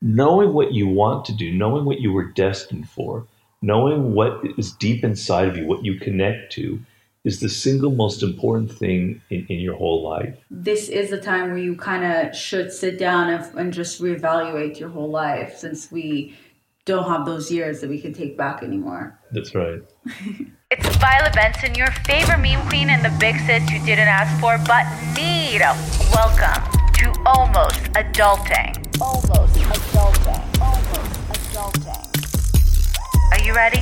Knowing what you want to do, knowing what you were destined for, knowing what is deep inside of you, what you connect to, is the single most important thing in, in your whole life. This is a time where you kind of should sit down and, and just reevaluate your whole life since we don't have those years that we can take back anymore. That's right. It's Violet Benson, your favorite meme queen and the big sis you didn't ask for but need. Welcome to Almost Adulting. Almost Adulting. Almost Adulting. Are you ready?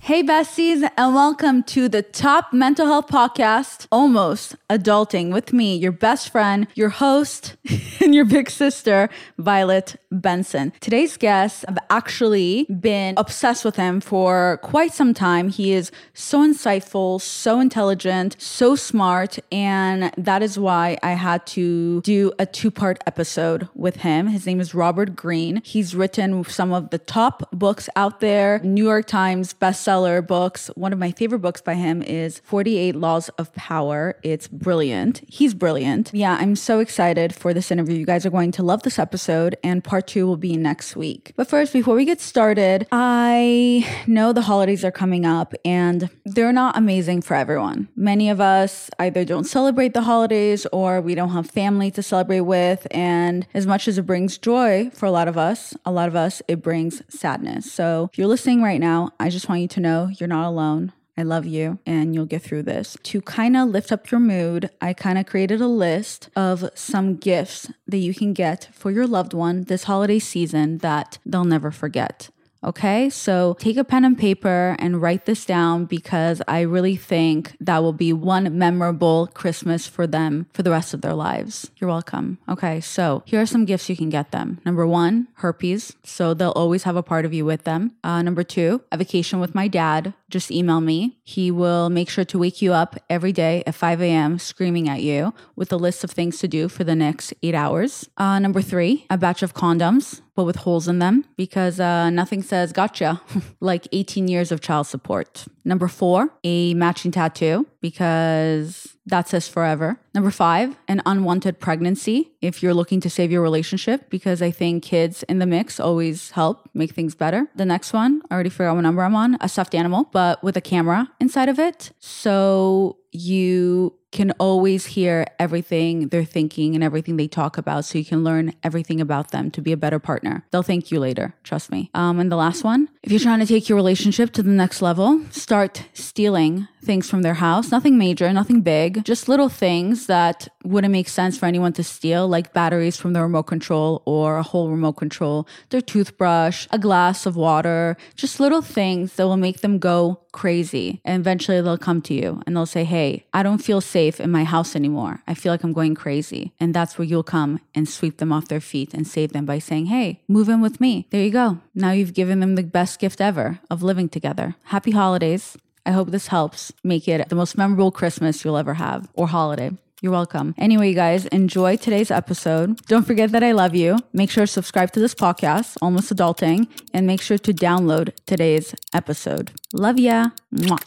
Hey, besties, and welcome to the top mental health podcast, Almost Adulting, with me, your best friend, your host, and your big sister, Violet Benson. Today's guests I've actually been obsessed with him for quite some time. He is so insightful, so intelligent, so smart, and that is why I had to do a two part episode with him. His name is Robert Greene. He's written some of the top books out there, New York Times bestseller books. One of my favorite books by him is 48 Laws of Power. It's brilliant. He's brilliant. Yeah, I'm so excited for this interview. You guys are going to love this episode, and part two will be next week. But first, before we get started, I know the holidays are coming up and they're not amazing for everyone. Many of us either don't celebrate the holidays or we don't have family to celebrate with. And as much as it brings joy for a lot of us, a lot of us, it brings sadness. So if you're listening right now, I just want you to know you're not alone. I love you and you'll get through this. To kind of lift up your mood, I kind of created a list of some gifts that you can get for your loved one this holiday season that they'll never forget. Okay, so take a pen and paper and write this down because I really think that will be one memorable Christmas for them for the rest of their lives. You're welcome. Okay, so here are some gifts you can get them. Number one, herpes. So they'll always have a part of you with them. Uh, number two, a vacation with my dad. Just email me. He will make sure to wake you up every day at 5 a.m. screaming at you with a list of things to do for the next eight hours. Uh, number three, a batch of condoms but with holes in them because uh, nothing says gotcha like 18 years of child support. Number four, a matching tattoo because that says forever. Number five, an unwanted pregnancy if you're looking to save your relationship because I think kids in the mix always help make things better. The next one, I already forgot what number I'm on, a stuffed animal, but with a camera inside of it. So you can always hear everything they're thinking and everything they talk about so you can learn everything about them to be a better partner. They'll thank you later, trust me. Um, and the last one, if you're trying to take your relationship to the next level, start stealing things from their house. Nothing major, nothing big, just little things that wouldn't make sense for anyone to steal, like batteries from the remote control or a whole remote control, their toothbrush, a glass of water, just little things that will make them go crazy. And eventually they'll come to you and they'll say, Hey, I don't feel safe in my house anymore. I feel like I'm going crazy. And that's where you'll come and sweep them off their feet and save them by saying, Hey, move in with me. There you go. Now you've given them the best gift ever of living together. Happy holidays. I hope this helps make it the most memorable Christmas you'll ever have or holiday. You're welcome. Anyway, you guys, enjoy today's episode. Don't forget that I love you. Make sure to subscribe to this podcast, Almost Adulting, and make sure to download today's episode. Love ya. Mwah.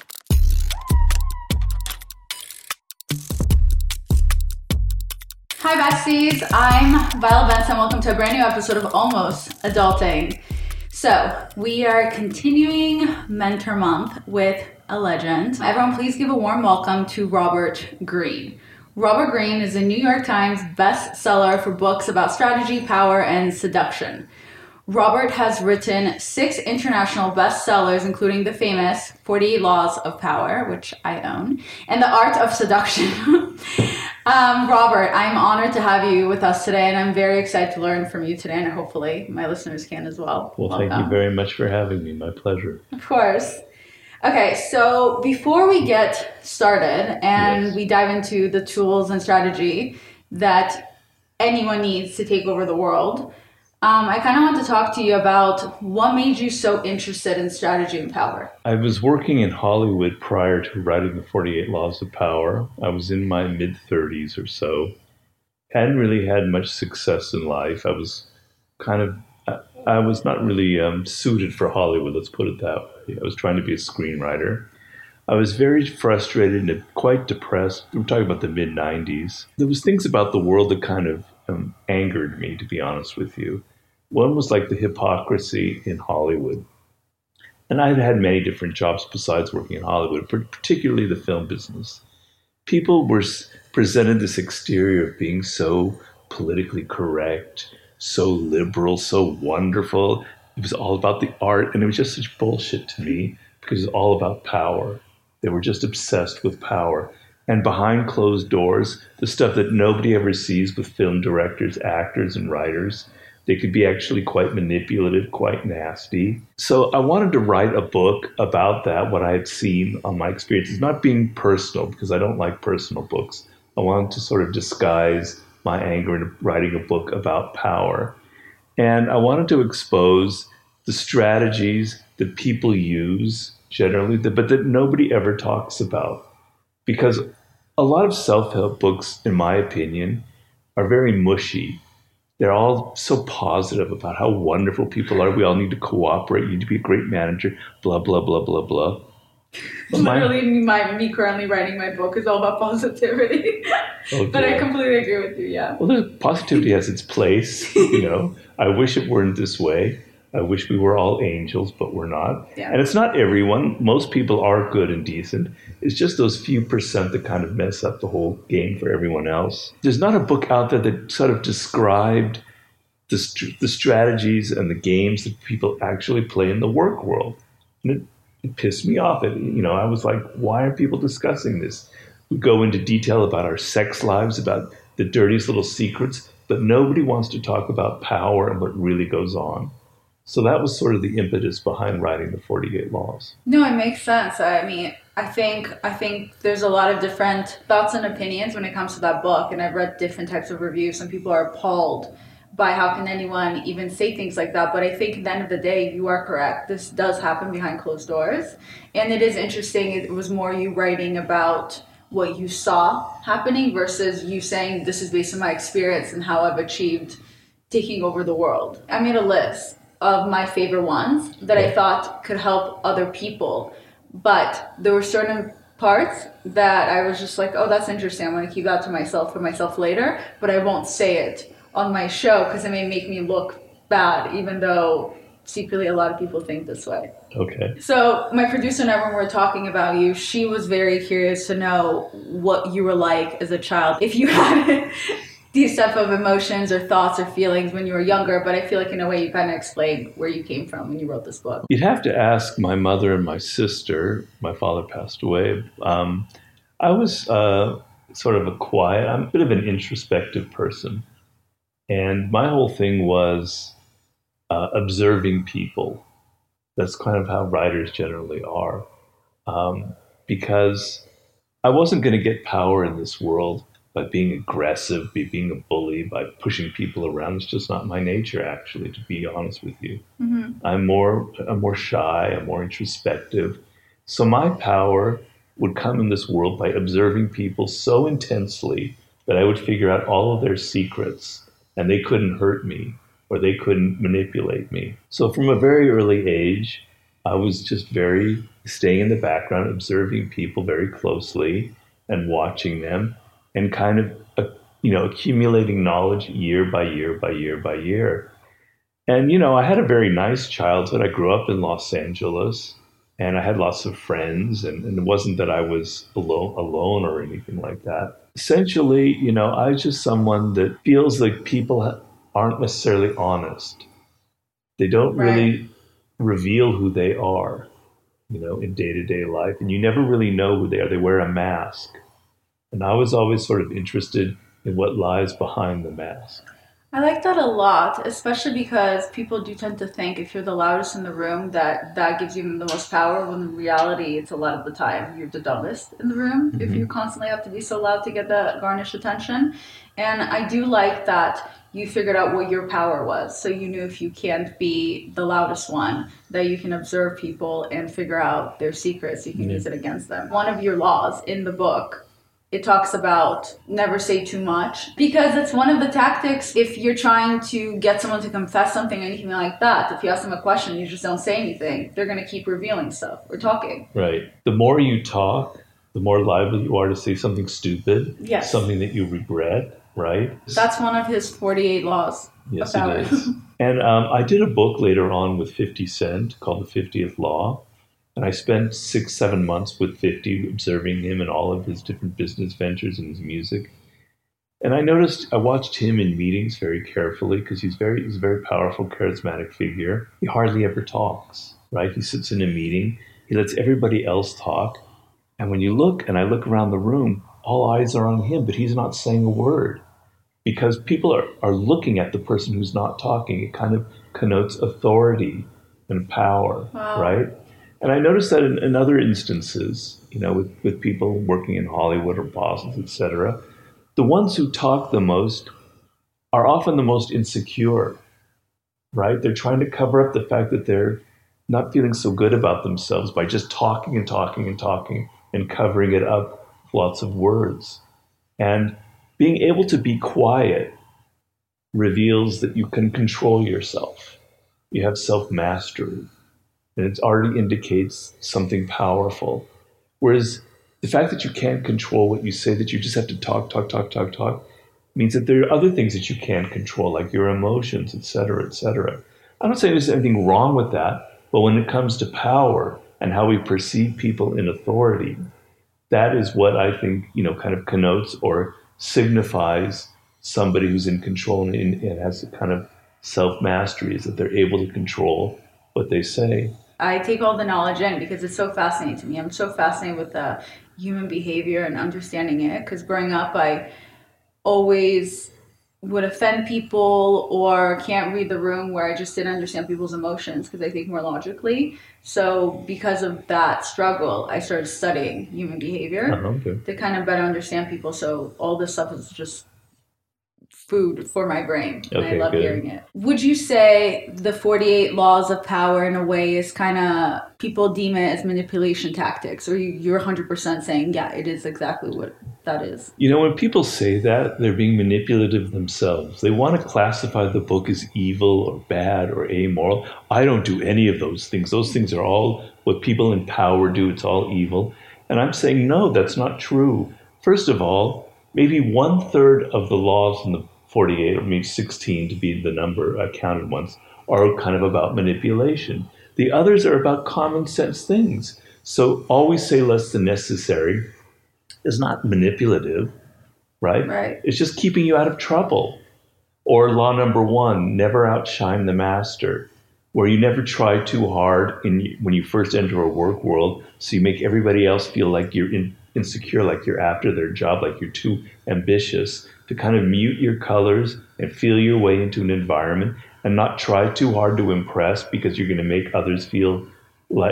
Hi, besties. I'm Violet Benson. Welcome to a brand new episode of Almost Adulting. So, we are continuing Mentor Month with a legend. Everyone, please give a warm welcome to Robert Greene. Robert Greene is a New York Times bestseller for books about strategy, power, and seduction. Robert has written six international bestsellers, including the famous 48 Laws of Power, which I own, and The Art of Seduction. um, Robert, I'm honored to have you with us today, and I'm very excited to learn from you today, and hopefully my listeners can as well. Well, Welcome. thank you very much for having me. My pleasure. Of course. Okay, so before we get started and yes. we dive into the tools and strategy that anyone needs to take over the world, Um, I kind of want to talk to you about what made you so interested in strategy and power. I was working in Hollywood prior to writing the 48 Laws of Power. I was in my mid 30s or so. Hadn't really had much success in life. I was kind of, I was not really um, suited for Hollywood, let's put it that way. I was trying to be a screenwriter. I was very frustrated and quite depressed. We're talking about the mid 90s. There was things about the world that kind of um, angered me, to be honest with you. One was like the hypocrisy in Hollywood. And I'd had many different jobs besides working in Hollywood, particularly the film business. People were presented this exterior of being so politically correct, so liberal, so wonderful. It was all about the art, and it was just such bullshit to me because it's all about power. They were just obsessed with power. And behind closed doors, the stuff that nobody ever sees with film directors, actors, and writers, they could be actually quite manipulative, quite nasty. So I wanted to write a book about that, what I had seen on my experiences, not being personal, because I don't like personal books. I wanted to sort of disguise my anger in writing a book about power. And I wanted to expose the strategies that people use generally, but that nobody ever talks about. Because a lot of self help books, in my opinion, are very mushy they're all so positive about how wonderful people are. We all need to cooperate. You need to be a great manager. Blah blah blah blah blah. Literally, my, me currently writing my book is all about positivity. Oh, but I completely agree with you. Yeah. Well, positivity has its place. You know, I wish it weren't this way. I wish we were all angels, but we're not. Yeah. And it's not everyone. Most people are good and decent. It's just those few percent that kind of mess up the whole game for everyone else. There's not a book out there that sort of described the, the strategies and the games that people actually play in the work world. And it pissed me off. It, you know, I was like, why are people discussing this? We go into detail about our sex lives, about the dirtiest little secrets, but nobody wants to talk about power and what really goes on. So that was sort of the impetus behind writing the 48 laws. No, it makes sense. I mean, I think I think there's a lot of different thoughts and opinions when it comes to that book and I've read different types of reviews. Some people are appalled by how can anyone even say things like that, but I think at the end of the day you are correct. This does happen behind closed doors. And it is interesting it was more you writing about what you saw happening versus you saying this is based on my experience and how I've achieved taking over the world. I made a list of my favorite ones that I thought could help other people. But there were certain parts that I was just like, oh, that's interesting. I'm going to keep that to myself for myself later, but I won't say it on my show because it may make me look bad, even though secretly a lot of people think this way. Okay. So my producer and I, when we were talking about you, she was very curious to know what you were like as a child. If you had these type of emotions or thoughts or feelings when you were younger, but I feel like in a way you kind of explained where you came from when you wrote this book. You'd have to ask my mother and my sister. My father passed away. Um, I was uh, sort of a quiet, I'm a bit of an introspective person. And my whole thing was uh, observing people. That's kind of how writers generally are. Um, because I wasn't going to get power in this world by being aggressive, by being a bully, by pushing people around. It's just not my nature, actually, to be honest with you. Mm-hmm. I'm more, I'm more shy. I'm more introspective. So my power would come in this world by observing people so intensely that I would figure out all of their secrets, and they couldn't hurt me or they couldn't manipulate me. So from a very early age, I was just very staying in the background, observing people very closely and watching them and kind of uh, you know accumulating knowledge year by year by year by year. And you know, I had a very nice childhood. I grew up in Los Angeles, and I had lots of friends, and, and it wasn't that I was alone, alone or anything like that. Essentially, you know, I was just someone that feels like people aren't necessarily honest. They don't right. really reveal who they are, you know, in day to day life, and you never really know who they are. They wear a mask. And I was always sort of interested in what lies behind the mask. I like that a lot, especially because people do tend to think if you're the loudest in the room that that gives you the most power. When in reality, it's a lot of the time you're the dumbest in the room. Mm-hmm. If you constantly have to be so loud to get that garnish attention, and I do like that you figured out what your power was. So you knew if you can't be the loudest one, that you can observe people and figure out their secrets. You can use it against them. One of your laws in the book it talks about never say too much because it's one of the tactics if you're trying to get someone to confess something or anything like that if you ask them a question you just don't say anything they're going to keep revealing stuff or talking Right. The more you talk, the more liable you are to say something stupid, Yes. something that you regret, right? that's one of his 48 laws Yes, about it is. and um, I did a book later on with 50 Cent called The 50th Law. And I spent six, seven months with 50 observing him and all of his different business ventures and his music. And I noticed, I watched him in meetings very carefully because he's very, he's a very powerful, charismatic figure. He hardly ever talks, right? He sits in a meeting, he lets everybody else talk. And when you look, and I look around the room, all eyes are on him, but he's not saying a word because people are, are looking at the person who's not talking. It kind of connotes authority and power, Wow. right? And I noticed that in, in other instances, you know, with, with people working in Hollywood or bosses, etc., the ones who talk the most are often the most insecure, right? They're trying to cover up the fact that they're not feeling so good about themselves by just talking and talking and talking and covering it up with lots of words. And being able to be quiet reveals that you can control yourself. You have self mastery, and it already indicates something powerful. Whereas the fact that you can't control what you say, that you just have to talk, talk, talk, talk, talk, means that there are other things that you can't control, like your emotions, et cetera, et cetera. I'm not saying there's anything wrong with that, but when it comes to power and how we perceive people in authority, that is what I think, you know, kind of connotes or signifies somebody who's in control and, and has a kind of self mastery, is that they're able to control what they say. I take all the knowledge in because it's so fascinating to me. I'm so fascinated with the human behavior and understanding it because growing up, I always would offend people or can't read the room where I just didn't understand people's emotions because I think more logically. So, because of that struggle, I started studying human behavior Uh-huh, okay. to kind of better understand people. So, all this stuff is just food for my brain and I love good. hearing it. Would you say the 48 laws of power in a way is kind of people deem it as manipulation tactics or you, you're 100% saying yeah, it is exactly what that is. You know, when people say that, they're being manipulative themselves. They want to classify the book as evil or bad or amoral. I don't do any of those things. Those things are all what people in power do. It's all evil. And I'm saying, no, that's not true. First of all, maybe one third of the laws in the 48, or maybe 16 to be the number I counted once, are kind of about manipulation. The others are about common sense things. So always say less than necessary is not manipulative, right? Right. It's just keeping you out of trouble. Or law number one, never outshine the master, where you never try too hard in, when you first enter a work world, so you make everybody else feel like you're in, insecure, like you're after their job, like you're too ambitious, to kind of mute your colors and feel your way into an environment and not try too hard to impress because you're going to make others feel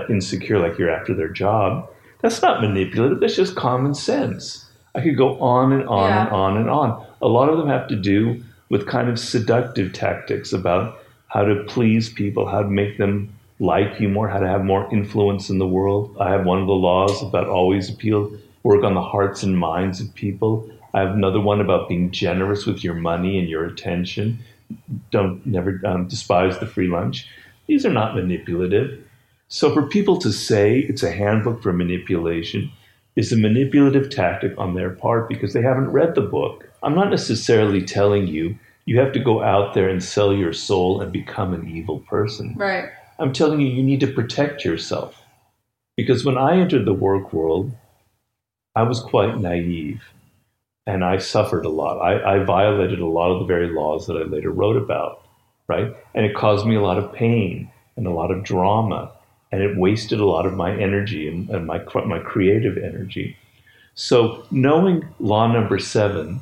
insecure, like you're after their job. That's not manipulative. That's just common sense. I could go on and on and on and on. A lot of them have to do with kind of seductive tactics about how to please people, how to make them like you more, how to have more influence in the world. I have one of the laws about always appeal, work on the hearts and minds of people. I have another one about being generous with your money and your attention. Don't never um, despise the free lunch. These are not manipulative. So for people to say it's a handbook for manipulation is a manipulative tactic on their part because they haven't read the book. I'm not necessarily telling you you have to go out there and sell your soul and become an evil person. Right. I'm telling you, you need to protect yourself. Because when I entered the work world, I was quite naive and I suffered a lot. I, I violated a lot of the very laws that I later wrote about, right? And it caused me a lot of pain and a lot of drama, and it wasted a lot of my energy and, and my, my creative energy. So, knowing law number seven,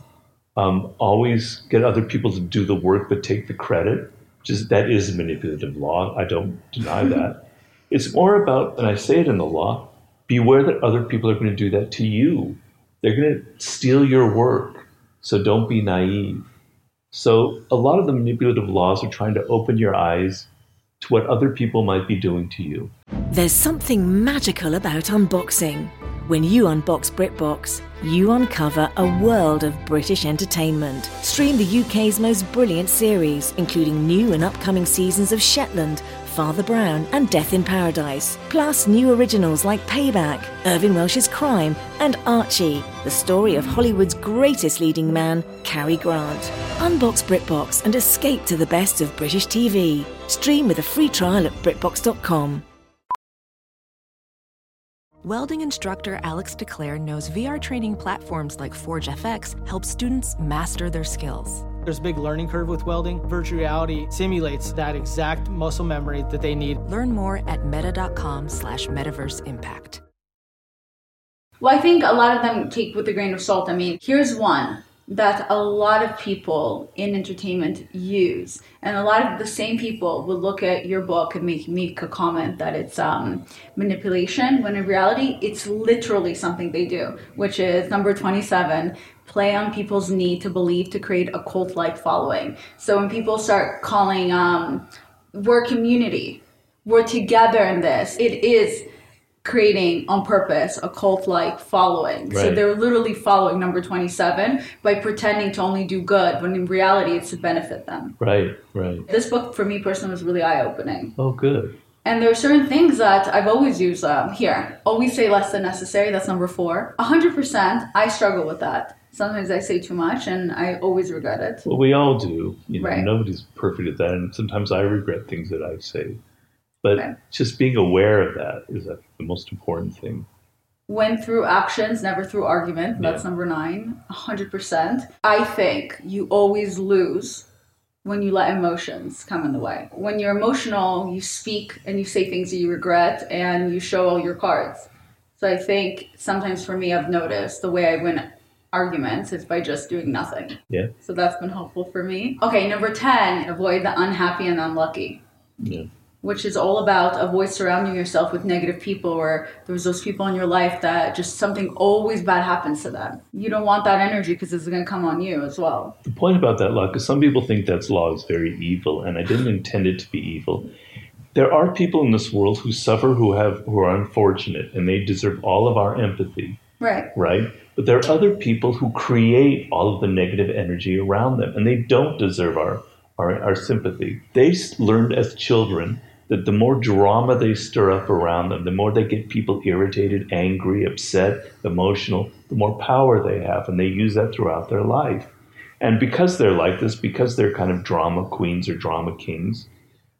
um, always get other people to do the work but take the credit. Just that is a manipulative law. I don't deny that. It's more about, and I say it in the law, beware that other people are going to do that to you. They're going to steal your work. So don't be naive. So a lot of the manipulative laws are trying to open your eyes to what other people might be doing to you. There's something magical about unboxing. When you unbox BritBox, you uncover a world of British entertainment. Stream the UK's most brilliant series, including new and upcoming seasons of Shetland, Father Brown, and Death in Paradise. Plus, new originals like Payback, Irvine Welsh's Crime, and Archie, the story of Hollywood's greatest leading man, Cary Grant. Unbox BritBox and escape to the best of British TV. Stream with a free trial at BritBox.com. Welding instructor Alex DeClaire knows VR training platforms like Forge FX help students master their skills. There's a big learning curve with welding. Virtual reality simulates that exact muscle memory that they need. Learn more at meta.com slash metaverse impact. Well, I think a lot of them take with a grain of salt. I mean, here's one that a lot of people in entertainment use, and a lot of the same people will look at your book and make make a comment that it's um, manipulation, when in reality, it's literally something they do, which is number twenty-seven. Play on people's need to believe to create a cult-like following. So when people start calling, um, we're community, we're together in this. It is creating on purpose a cult like following. So they're literally following number 27 by pretending to only do good when in reality it's to benefit them. Right, right. This book for me personally was really eye opening. Oh, good. And there are certain things that I've always used um, here. Always say less than necessary. That's number four. 100%. I struggle with that. Sometimes I say too much and I always regret it. Well, we all do. You know, Right. nobody's perfect at that, and sometimes I regret things that I say. But Right. just being aware of that is the most important thing. Win through actions, never through argument. That's Yeah. number nine. 100%. I think you always lose when you let emotions come in the way. When you're emotional, you speak and you say things that you regret and you show all your cards. So I think sometimes for me, I've noticed the way I win arguments is by just doing nothing. Yeah, So that's been helpful for me. Okay, number 10, avoid the unhappy and unlucky yeah. which is all about avoid surrounding yourself with negative people or there's those people in your life that just something always bad happens to them. You don't want that energy because it's going to come on you as well. The point about that law, because some people think that law is very evil, and I didn't intend it to be evil. There are people in this world who suffer, who have, who are unfortunate, and they deserve all of our empathy. Right. right? But there are other people who create all of the negative energy around them, and they don't deserve our, our, our sympathy. They learned as children that the more drama they stir up around them, the more they get people irritated, angry, upset, emotional, the more power they have, and they use that throughout their life. And because they're like this, because they're kind of drama queens or drama kings,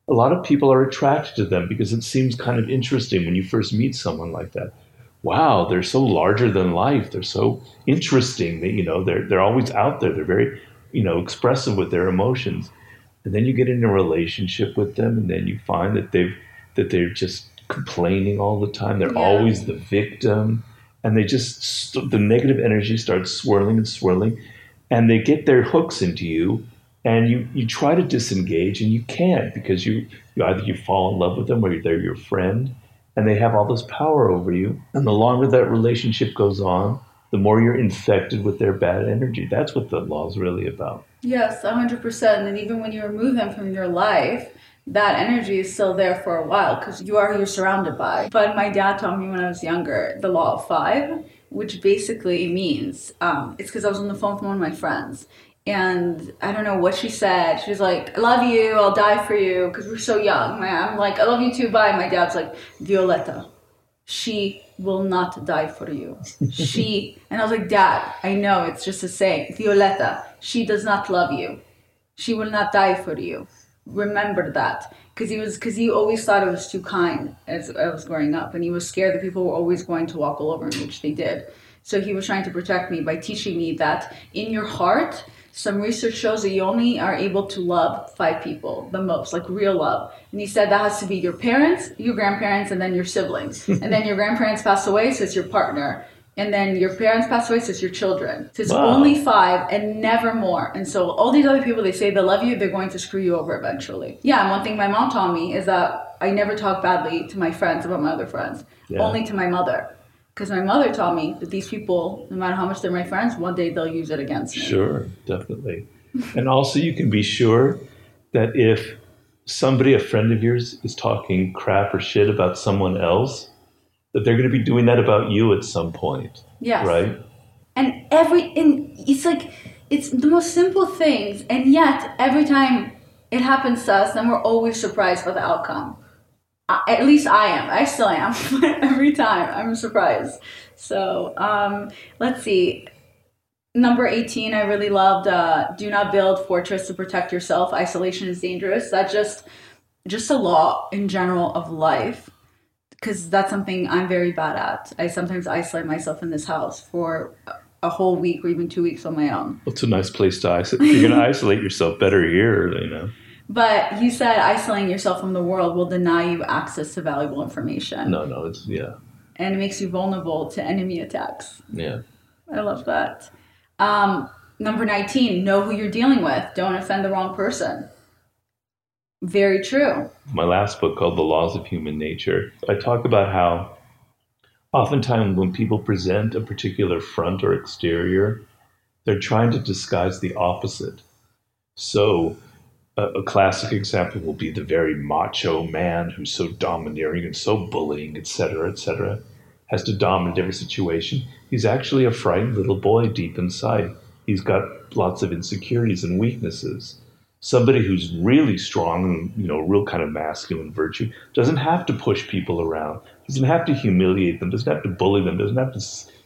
a lot of people are attracted to them because it seems kind of interesting when you first meet someone like that. Wow, they're so larger than life. They're so interesting. They, you know, they're they're always out there. They're very, you know, expressive with their emotions. And then you get in a relationship with them, and then you find that they've that they're just complaining all the time. They're Yeah. always the victim, and they just st- the negative energy starts swirling and swirling, and they get their hooks into you, and you you try to disengage, and you can't because you, you either you fall in love with them or they're your friend, and they have all this power over you. And the longer that relationship goes on, the more you're infected with their bad energy. That's what the law is really about. Yes, 100%. And even when you remove them from your life, that energy is still there for a while because you are who you're surrounded by. But my dad taught me when I was younger the law of five, which basically means um, it's because I was on the phone with one of my friends. And I don't know what she said. She was like, I love you, I'll die for you, because we're so young. My- I'm like, I love you too, bye. My dad's like, Violetta, she will not die for you. She, and I was like, Dad, I know it's just a saying. Violetta, she does not love you. She will not die for you. Remember that. Because he was, because he always thought it was too kind as I was growing up, and he was scared that people were always going to walk all over me, which they did. So he was trying to protect me by teaching me that in your heart, some research shows that you only are able to love five people the most, like real love. And he said that has to be your parents, your grandparents, and then your siblings. and then your grandparents pass away, so it's your partner. And then your parents pass away, so it's your children. So it's Wow. only five and never more. And so all these other people, they say they love you, they're going to screw you over eventually. Yeah, and one thing my mom taught me is that I never talk badly to my friends about my other friends, Yeah. only to my mother. Because my mother taught me that these people, no matter how much they're my friends, one day they'll use it against me. Sure, definitely. and also, you can be sure that if somebody, a friend of yours, is talking crap or shit about someone else, that they're going to be doing that about you at some point. Yes. Right? And every and it's like it's the most simple things, and yet every time it happens to us, then we're always surprised by the outcome. At least I am. I still am. every time I'm surprised. So um, let's see. Number 18, I really loved uh, do not build fortress to protect yourself. Isolation is dangerous. That's just just a law in general of life because that's something I'm very bad at. I sometimes isolate myself in this house for a whole week or even two weeks on my own. Well, it's a nice place to isolate. You're going to isolate yourself better here, you know. But you said isolating yourself from the world will deny you access to valuable information. No, no, it's yeah. And it makes you vulnerable to enemy attacks. Yeah. I love that. Um, number 19, know who you're dealing with. Don't offend the wrong person. Very true. My last book called The Laws of Human Nature, I talk about how oftentimes when people present a particular front or exterior, they're trying to disguise the opposite. So, a, a classic example will be the very macho man who's so domineering and so bullying, etc., etc., has to dominate every situation. He's actually a frightened little boy deep inside. He's got lots of insecurities and weaknesses somebody who's really strong and you know real kind of masculine virtue doesn't have to push people around doesn't have to humiliate them doesn't have to bully them doesn't have to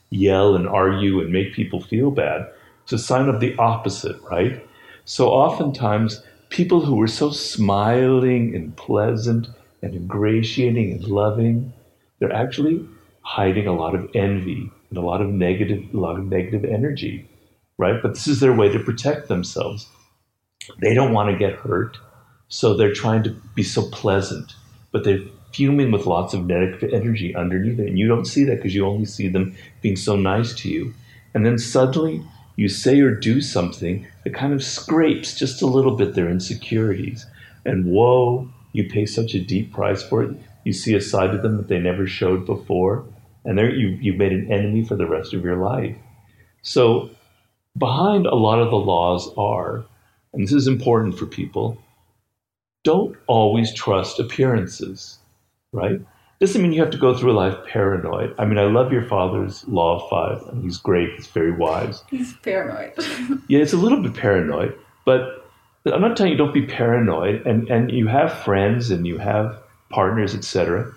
yell and argue and make people feel bad it's a sign of the opposite right so oftentimes people who are so smiling and pleasant and ingratiating and loving they're actually hiding a lot of envy and a lot of negative a lot of negative energy right but this is their way to protect themselves they don't want to get hurt, so they're trying to be so pleasant, but they're fuming with lots of negative energy underneath it. And you don't see that because you only see them being so nice to you. And then suddenly you say or do something that kind of scrapes just a little bit their insecurities. And whoa, you pay such a deep price for it. You see a side of them that they never showed before. And there you, you've made an enemy for the rest of your life. So behind a lot of the laws are and this is important for people, don't always trust appearances, right? Doesn't mean you have to go through life paranoid. I mean, I love your father's law of five, and he's great. He's very wise. He's paranoid. yeah, it's a little bit paranoid, but I'm not telling you don't be paranoid. And and you have friends and you have partners, etc.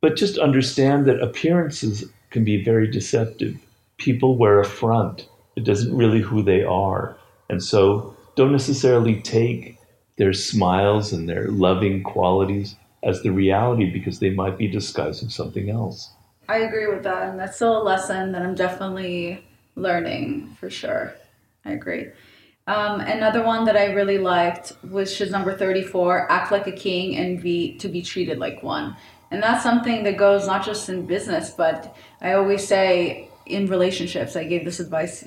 But just understand that appearances can be very deceptive. People wear a front. It doesn't really who they are, and so don't necessarily take their smiles and their loving qualities as the reality because they might be disguising something else. I agree with that. And that's still a lesson that I'm definitely learning for sure. I agree. Um, another one that I really liked was is number 34 act like a king and be to be treated like one. And that's something that goes not just in business, but I always say in relationships. I gave this advice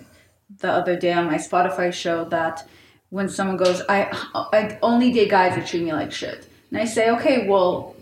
the other day on my Spotify show that when someone goes, I, I only date guys that treat me like shit. And I say, okay, well,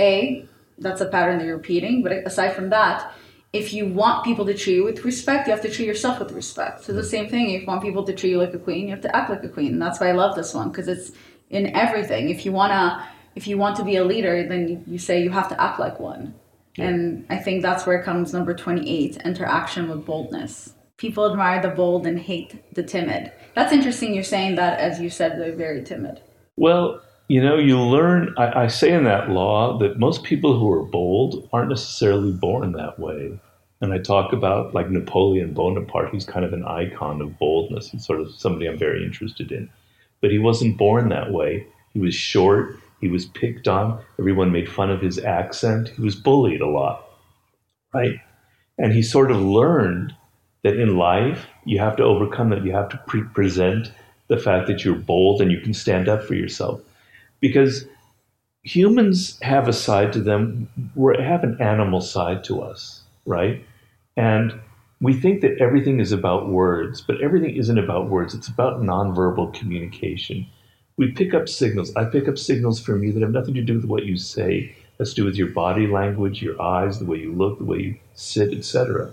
A, that's a pattern that you're repeating. But aside from that, if you want people to treat you with respect, you have to treat yourself with respect. So the same thing, if you want people to treat you like a queen, you have to act like a queen. And that's why I love this one, because it's in everything. If you wanna if you want to be a leader, then you say you have to act like one. Yeah. And I think that's where comes number 28, enter action with boldness. People admire the bold and hate the timid. That's interesting. You're saying that, as you said, they're very timid. Well, you know, you learn. I, I, say in that law that most people who are bold aren't necessarily born that way. And I talk about like Napoleon Bonaparte, who's kind of an icon of boldness. He's sort of somebody I'm very interested in. But he wasn't born that way. He was short. He was picked on. Everyone made fun of his accent. He was bullied a lot. Right. And he sort of learned that in life you have to overcome that. You have to pre- present the fact that you're bold and you can stand up for yourself. Because humans have a side to them, we have an animal side to us, right? And we think that everything is about words, but everything isn't about words. It's about nonverbal communication. We pick up signals. I pick up signals from you that have nothing to do with what you say. That's to do with your body language, your eyes, the way you look, the way you sit, etc.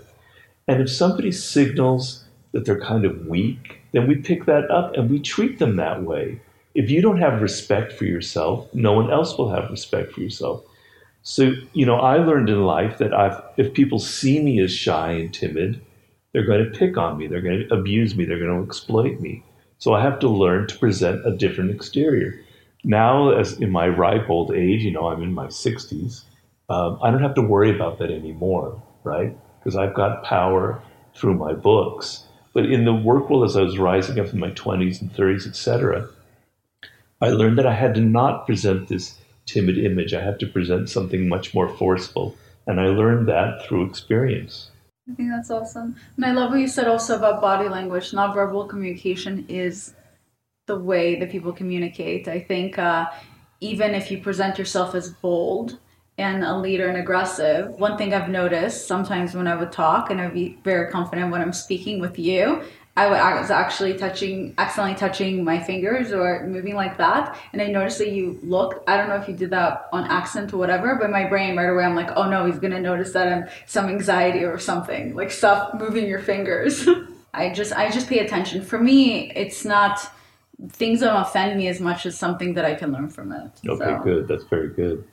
And if somebody signals that they're kind of weak then we pick that up and we treat them that way. If you don't have respect for yourself, no one else will have respect for yourself. So, you know, I learned in life that I've, if people see me as shy and timid, they're going to pick on me, they're going to abuse me, they're going to exploit me. So I have to learn to present a different exterior. Now, as in my ripe old age, you know, I'm in my 60s, um, I don't have to worry about that anymore, right? Because I've got power through my books. But in the work world, as I was rising up in my 20s and 30s, etc., I learned that I had to not present this timid image. I have to present something much more forceful. And I learned that through experience. I think that's awesome. And I love what you said also about body language. Nonverbal communication is the way that people communicate. I think uh, even if you present yourself as bold and a leader and aggressive, one thing I've noticed sometimes when I would talk and I'd be very confident when I'm speaking with you, I, was actually touching, accidentally touching my fingers or moving like that. And I noticed that you looked, I don't know if you did that on accident or whatever, but my brain right away, I'm like, oh no, he's going to notice that I'm some anxiety or something, like stop moving your fingers. I just, I just pay attention. For me, it's not, things don't offend me as much as something that I can learn from it. Okay, So, good. That's very good.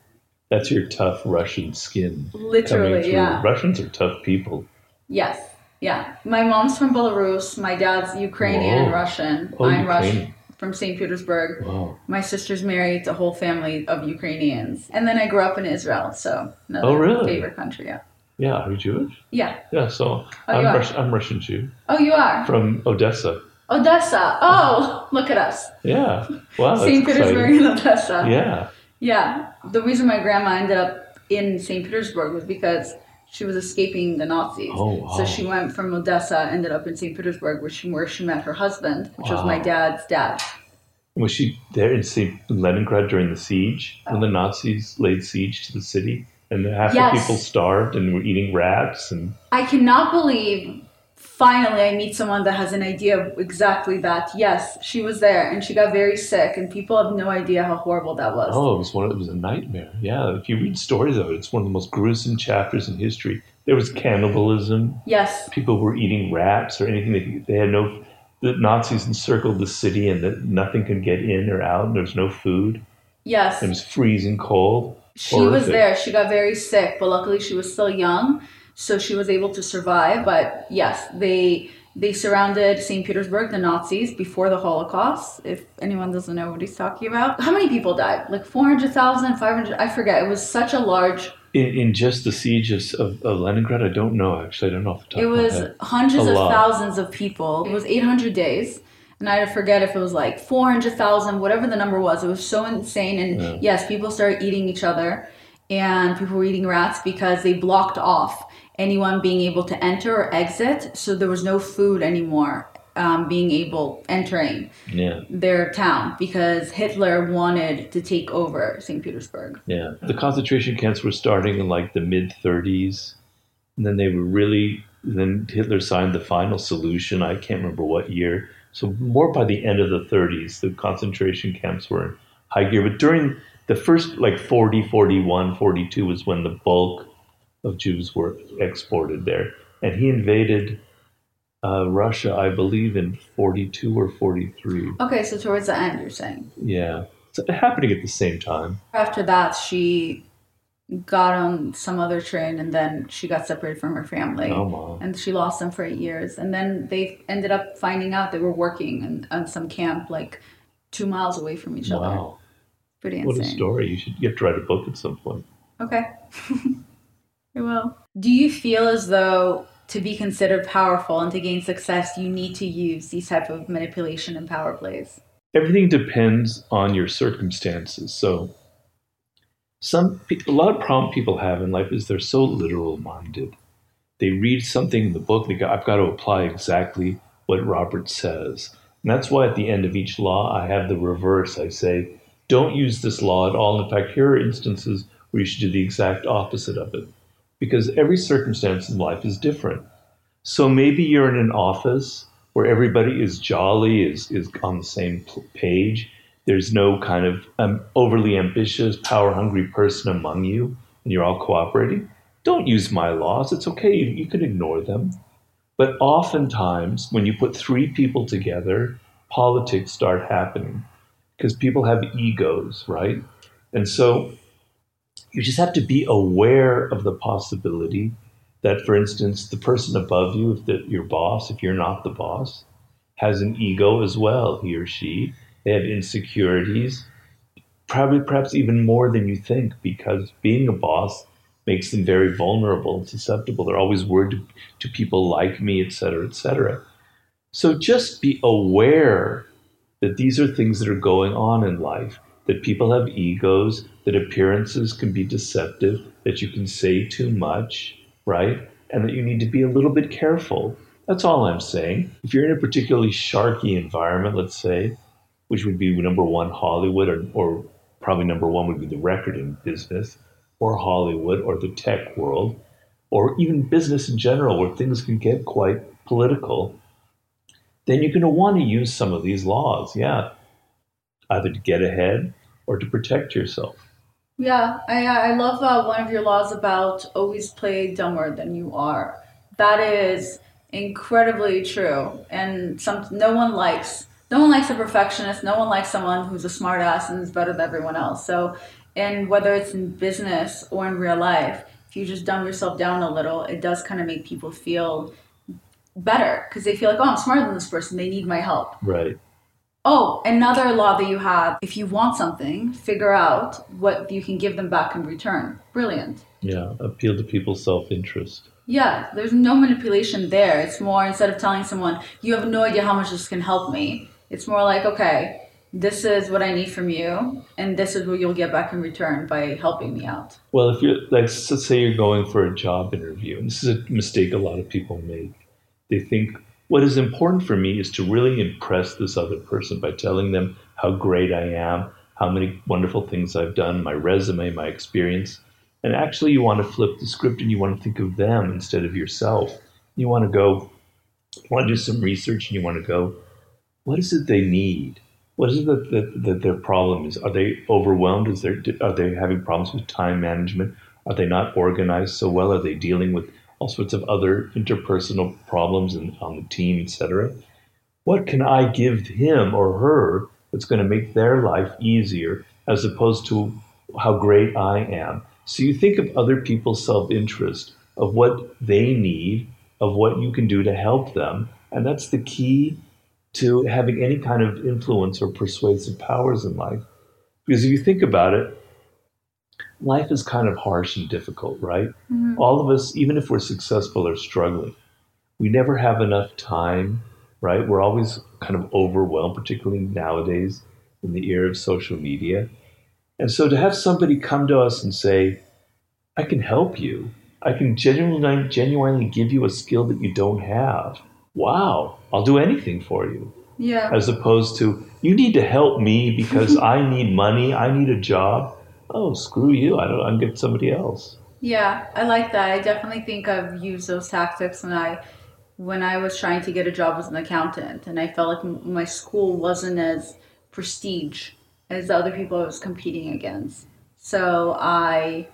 That's your tough Russian skin. Literally, yeah. Russians are tough people. Yes. Yeah. My mom's from Belarus. My dad's Ukrainian and Russian. Oh, I'm Russian from St. Petersburg. Wow. My sister's married to a whole family of Ukrainians. And then I grew up in Israel, so another Oh, really? favorite country, yeah. Yeah, are you Jewish? Yeah. Yeah, so Oh, I'm? Russian, I'm Russian Jew Oh, you are? from Odessa. Odessa. Oh, look at us. Yeah. Wow. St. Petersburg exciting. and Odessa. Yeah. Yeah. The reason my grandma ended up in St. Petersburg was because she was escaping the Nazis. Oh, wow. So she went from Odessa, ended up in St. Petersburg, where she, where she met her husband, which was my dad's dad. Was she there in St. Leningrad during the siege when the oh. Nazis laid siege to the city and half Yes. the people starved and were eating rats and I cannot believe finally I meet someone that has an idea of exactly that. Yes, she was there and she got very sick, and people have no idea how horrible that was. oh, it was one. It was a nightmare. Yeah, if you read stories of it, it's one of the most gruesome chapters in history. There was cannibalism. Yes, People were eating rats or anything. They, they had no. The Nazis encircled the city and that nothing could get in or out. And there was no food. yes. It was freezing cold. She was there. She got very sick, but luckily she was still young, so she was able to survive. But yes, they they surrounded St. Petersburg, the Nazis, before the Holocaust. If anyone doesn't know what he's talking about, how many people died? Like 400,000, 500? I forget. It was such a large. In, in just the siege of, of, of Leningrad, I don't know actually. I don't know off the top It of my was hundreds A of lot. thousands of people. It was 800 days. And I forget if it was like 400,000, whatever the number was. It was so insane. And yes, people started eating each other. And people were eating rats because they blocked off anyone being able to enter or exit. So there was no food anymore um, being able, entering Yeah, their town because Hitler wanted to take over St. Petersburg. yeah. The concentration camps were starting in like the mid 30s, and then they were really. Then Hitler signed the final solution. I can't remember what year. So more by the end of the 30s, the concentration camps were in high gear. But during the first like 40, 41, 42 was when the bulk of Jews were exported there, and he invaded uh, Russia, I believe, in 42 or 43. Okay, so towards the end, you're saying. Yeah, so happening at the same time. After that, she got on some other train and then she got separated from her family. Oh. And she lost them for eight years. And then they ended up finding out they were working in, on some camp like two miles away from each other. Wow, Pretty what a story! You should you have to write a book at some point. Okay. I will. Do you feel as though to be considered powerful and to gain success, you need to use these type of manipulation and power plays? Everything depends on your circumstances. So, some a lot of problem people have in life is they're so literal minded. They read something in the book, they go, "I've got to apply exactly what Robert says." And that's why at the end of each law, I have the reverse. I say, "Don't use this law at all." In fact, here are instances where you should do the exact opposite of it, because every circumstance in life is different. So maybe you're in an office where everybody is jolly, is, is on the same page. There's no kind of um, overly ambitious, power hungry person among you, and you're all cooperating. Don't use my laws. It's okay. You, you can ignore them. But oftentimes, when you put three people together, politics start happening because people have egos, right? And so you just have to be aware of the possibility that, for instance, the person above you, if the, your boss, if you're not the boss, has an ego as well, he or she. They have insecurities, probably perhaps even more than you think, because being a boss makes them very vulnerable and susceptible. They're always worried to, people like me, et cetera, et cetera. So just be aware that these are things that are going on in life, that people have egos, that appearances can be deceptive, that you can say too much, right? And that you need to be a little bit careful. That's all I'm saying. If you're in a particularly sharky environment, let's say, which would be number one Hollywood, or, or probably number one would be the recording business, or Hollywood, or the tech world, or even business in general, where things can get quite political, then you're going to want to use some of these laws, yeah, either to get ahead or to protect yourself. Yeah, I, I love uh, one of your laws about always play dumber than you are. That is incredibly true, and some no one likes no one likes a perfectionist. No one likes someone who's a smartass and is better than everyone else. So, and whether it's in business or in real life, if you just dumb yourself down a little, it does kind of make people feel better because they feel like, oh, I'm smarter than this person. They need my help. Right. Oh, another law that you have if you want something, figure out what you can give them back in return. Brilliant. Yeah, appeal to people's self interest. Yeah, there's no manipulation there. It's more instead of telling someone, you have no idea how much this can help me, it's more like, okay, this is what I need from you, and this is what you'll get back in return by helping me out. Well, if you're like, let's say you're going for a job interview, and this is a mistake a lot of people make. They think what is important for me is to really impress this other person by telling them how great I am, how many wonderful things I've done, my resume, my experience. And actually, you want to flip the script and you want to think of them instead of yourself. You want to go, you want to do some research and you want to go, what is it they need? What is it that, that, that their problem is? Are they overwhelmed? Is there, are they having problems with time management? Are they not organized so well? Are they dealing with all sorts of other interpersonal problems and on the team, etc. What can I give him or her that's going to make their life easier as opposed to how great I am? So you think of other people's self interest, of what they need, of what you can do to help them. And that's the key to having any kind of influence or persuasive powers in life. Because if you think about it, life is kind of harsh and difficult, right? Mm-hmm. All of us, even if we're successful, are struggling. We never have enough time, right? We're always kind of overwhelmed, particularly nowadays in the era of social media. And so to have somebody come to us and say, I can help you, I can genuinely, genuinely give you a skill that you don't have. Wow, I'll do anything for you. Yeah. As opposed to, you need to help me because I need money, I need a job oh, screw you. I don't. I can get somebody else. Yeah, I like that. I definitely think I've used those tactics when I when I was trying to get a job as an accountant, and I felt like my school wasn't as prestige as the other people I was competing against. So I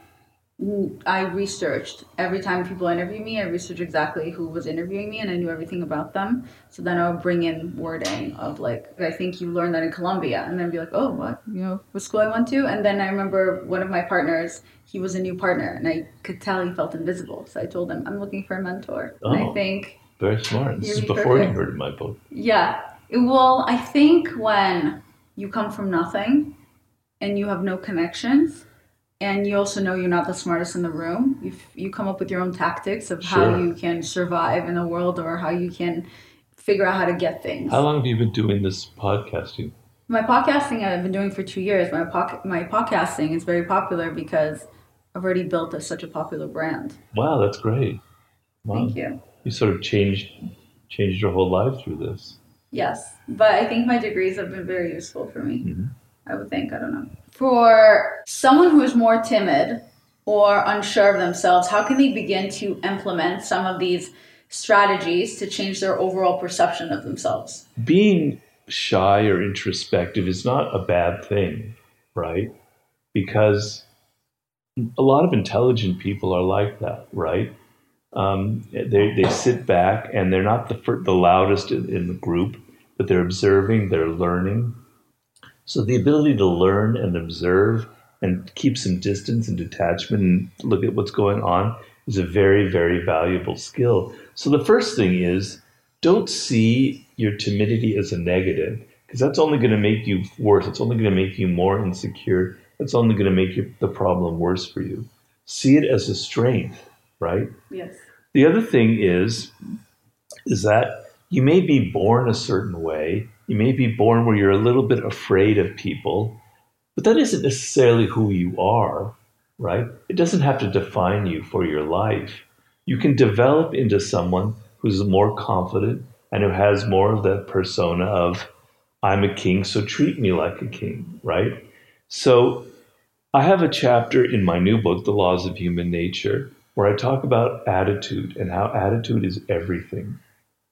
I researched every time people interview me. I researched exactly who was interviewing me, and I knew everything about them. So then I would bring in wording of like, I think you learned that in Columbia, and then be like, oh, what? You know, what school I went to? And then I remember one of my partners. He was a new partner, and I could tell he felt invisible. So I told him, I'm looking for a mentor. Oh, and I oh, think very smart. This is before perfect. you heard my book. Yeah. Well, I think when you come from nothing and you have no connections and you also know you're not the smartest in the room. You you come up with your own tactics of sure. how you can survive in the world or how you can figure out how to get things. How long have you been doing this podcasting? My podcasting I've been doing for two years. My po- my podcasting is very popular because I've already built a, such a popular brand. Wow, that's great. Wow. Thank you. You sort of changed changed your whole life through this. Yes, but I think my degrees have been very useful for me. Mm-hmm. I would think. I don't know for someone who is more timid or unsure of themselves, how can they begin to implement some of these strategies to change their overall perception of themselves? Being shy or introspective is not a bad thing, right? Because a lot of intelligent people are like that, right? Um, they, they sit back and they're not the, the loudest in, in the group, but they're observing, they're learning. So the ability to learn and observe and keep some distance and detachment and look at what's going on is a very, very valuable skill. So the first thing is don't see your timidity as a negative because that's only going to make you worse. It's only going to make you more insecure. It's only going to make the problem worse for you. See it as a strength, right? Yes. The other thing is, is that you may be born a certain way. You may be born where you're a little bit afraid of people, but that isn't necessarily who you are, right? It doesn't have to define you for your life. You can develop into someone who's more confident and who has more of that persona of, I'm a king, so treat me like a king, right? So I have a chapter in my new book, The Laws of Human Nature, where I talk about attitude and how attitude is everything,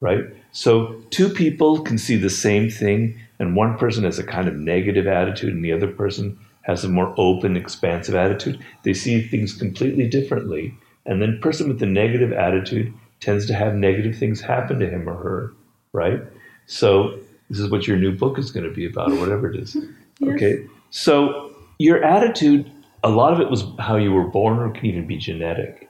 right? So two people can see the same thing, and one person has a kind of negative attitude, and the other person has a more open, expansive attitude. They see things completely differently. And then person with the negative attitude tends to have negative things happen to him or her, right? So this is what your new book is going to be about, or whatever it is. yes. Okay. So your attitude, a lot of it was how you were born, or can even be genetic.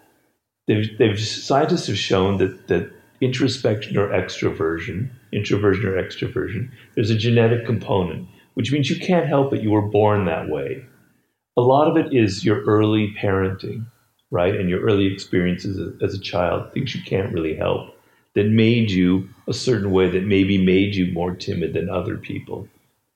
They've, they've scientists have shown that that introspection or extroversion, introversion or extroversion, there's a genetic component, which means you can't help it. You were born that way. A lot of it is your early parenting, right, and your early experiences as a child, things you can't really help, that made you a certain way, that maybe made you more timid than other people,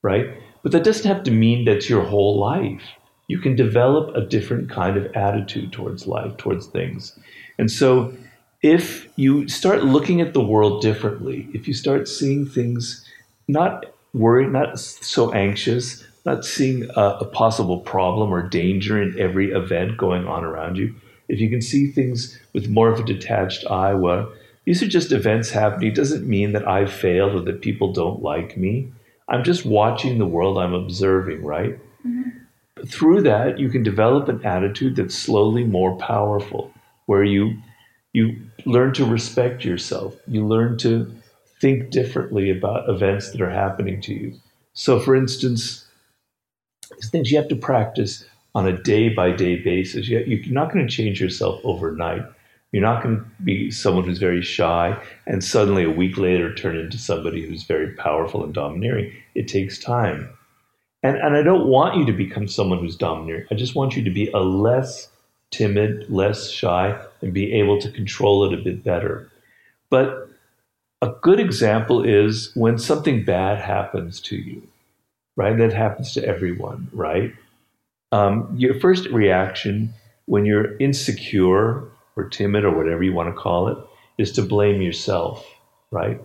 right? But that doesn't have to mean that's your whole life. You can develop a different kind of attitude towards life, towards things. And so if you start looking at the world differently, if you start seeing things not worried, not so anxious, not seeing a, a, possible problem or danger in every event going on around you, if you can see things with more of a detached eye, well, these are just events happening. It doesn't mean that I've failed or that people don't like me. I'm just watching the world, I'm observing, right? Mm-hmm. Through that, you can develop an attitude that's slowly more powerful, where you you learn to respect yourself. You learn to think differently about events that are happening to you. So, for instance, things you have to practice on a day by day basis. You're not going to change yourself overnight. You're not going to be someone who's very shy and suddenly a week later turn into somebody who's very powerful and domineering. It takes time. And, and I don't want you to become someone who's domineering. I just want you to be a less timid, less shy, and be able to control it a bit better. But a good example is when something bad happens to you, right? That happens to everyone, right? Um, your first reaction when you're insecure or timid or whatever you want to call it is to blame yourself, right?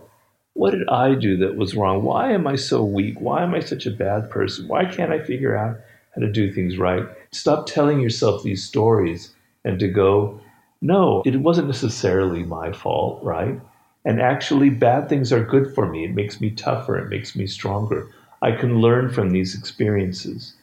What did I do that was wrong? Why am I so weak? Why am I such a bad person? Why can't I figure out how to do things right? Stop telling yourself these stories and to go, no, it wasn't necessarily my fault, right? And actually, bad things are good for me. It makes me tougher, it makes me stronger. I can learn from these experiences.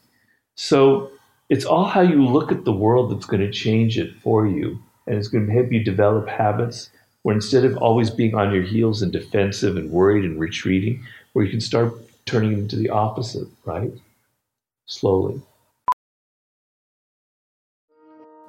So it's all how you look at the world that's going to change it for you. And it's going to help you develop habits where instead of always being on your heels and defensive and worried and retreating, where you can start turning into the opposite, right? Slowly.